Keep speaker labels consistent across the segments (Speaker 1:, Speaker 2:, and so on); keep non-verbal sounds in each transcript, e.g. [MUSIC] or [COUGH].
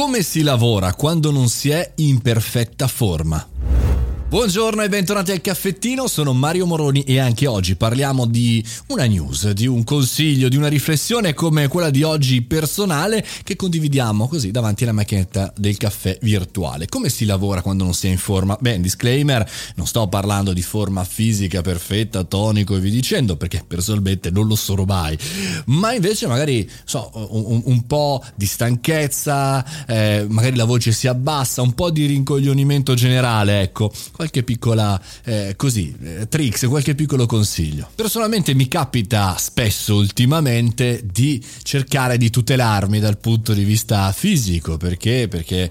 Speaker 1: Come si lavora quando non si è in perfetta forma? Buongiorno e bentornati al caffettino, sono Mario Moroni e anche oggi parliamo di una news, di un consiglio, di una riflessione come quella di oggi personale che condividiamo così davanti alla macchinetta del caffè virtuale. Come si lavora quando non si è in forma? Beh, disclaimer, non sto parlando di forma fisica perfetta, tonico e vi dicendo, perché personalmente non lo sono mai, ma invece magari so, un, un po' di stanchezza, eh, magari la voce si abbassa, un po' di rincoglionimento generale, ecco qualche piccola eh, così, eh, tricks, qualche piccolo consiglio. Personalmente mi capita spesso ultimamente di cercare di tutelarmi dal punto di vista fisico, perché? Perché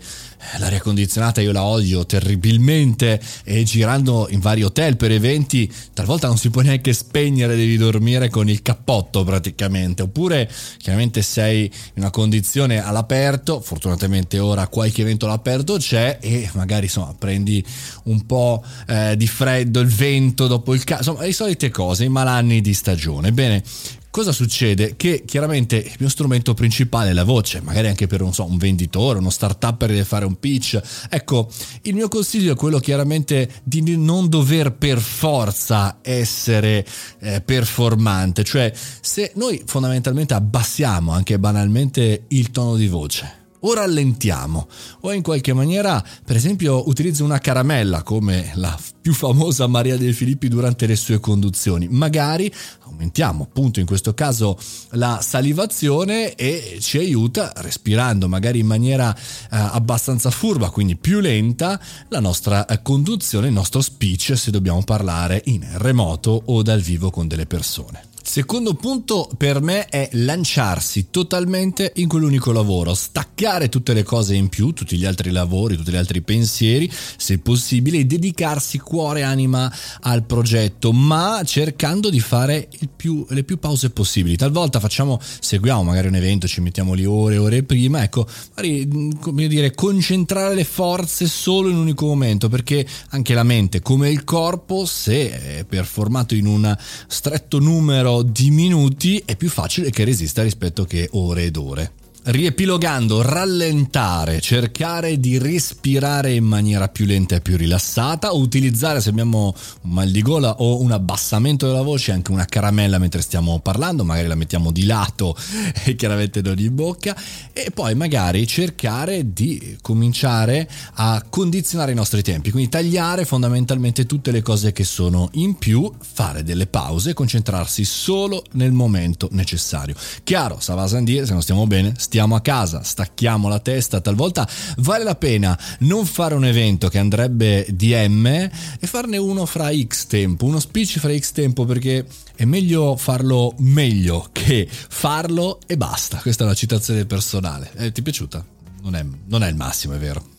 Speaker 1: l'aria condizionata io la odio terribilmente e girando in vari hotel per eventi talvolta non si può neanche spegnere, devi dormire con il cappotto praticamente, oppure chiaramente sei in una condizione all'aperto, fortunatamente ora qualche evento all'aperto c'è e magari insomma prendi un po' po' eh, di freddo, il vento dopo il caso, insomma le solite cose, i malanni di stagione. Bene, cosa succede? Che chiaramente il mio strumento principale è la voce, magari anche per so, un venditore, uno startup per deve fare un pitch. Ecco, il mio consiglio è quello chiaramente di non dover per forza essere eh, performante, cioè se noi fondamentalmente abbassiamo anche banalmente il tono di voce o rallentiamo. O in qualche maniera per esempio utilizzo una caramella come la più famosa Maria De Filippi durante le sue conduzioni. Magari aumentiamo appunto in questo caso la salivazione e ci aiuta respirando magari in maniera eh, abbastanza furba quindi più lenta la nostra eh, conduzione il nostro speech se dobbiamo parlare in remoto o dal vivo con delle persone Secondo punto per me è lanciarsi totalmente in quell'unico lavoro, staccare tutte le cose in più, tutti gli altri lavori, tutti gli altri pensieri, se possibile, e dedicarsi cuore e anima al progetto, ma cercando di fare più, le più pause possibili. Talvolta facciamo, seguiamo magari un evento, ci mettiamo lì ore e ore prima, ecco, magari, come dire, concentrare le forze solo in un unico momento, perché anche la mente, come il corpo, se è performato in un stretto numero di minuti è più facile che resista rispetto che ore ed ore. Riepilogando, rallentare, cercare di respirare in maniera più lenta e più rilassata, utilizzare se abbiamo un mal di gola o un abbassamento della voce anche una caramella mentre stiamo parlando, magari la mettiamo di lato [LAUGHS] e chiaramente non in bocca e poi magari cercare di cominciare a condizionare i nostri tempi, quindi tagliare fondamentalmente tutte le cose che sono in più, fare delle pause, concentrarsi solo nel momento necessario. Chiaro, ça va sans dire, se non stiamo bene, stiamo a casa, stacchiamo la testa, talvolta vale la pena non fare un evento che andrebbe DM e farne uno fra X tempo, uno speech fra X tempo perché è meglio farlo meglio che farlo e basta. Questa è una citazione personale. Eh, ti è piaciuta? Non è, non è il massimo, è vero.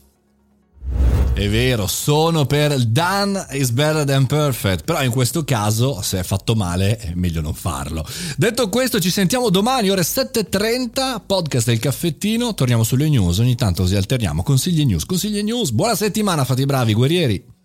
Speaker 1: È vero, sono per done is better than perfect, però in questo caso se è fatto male è meglio non farlo. Detto questo ci sentiamo domani ore 7.30, podcast del caffettino, torniamo sulle news, ogni tanto così alterniamo consigli news, consigli news, buona settimana fate i bravi guerrieri!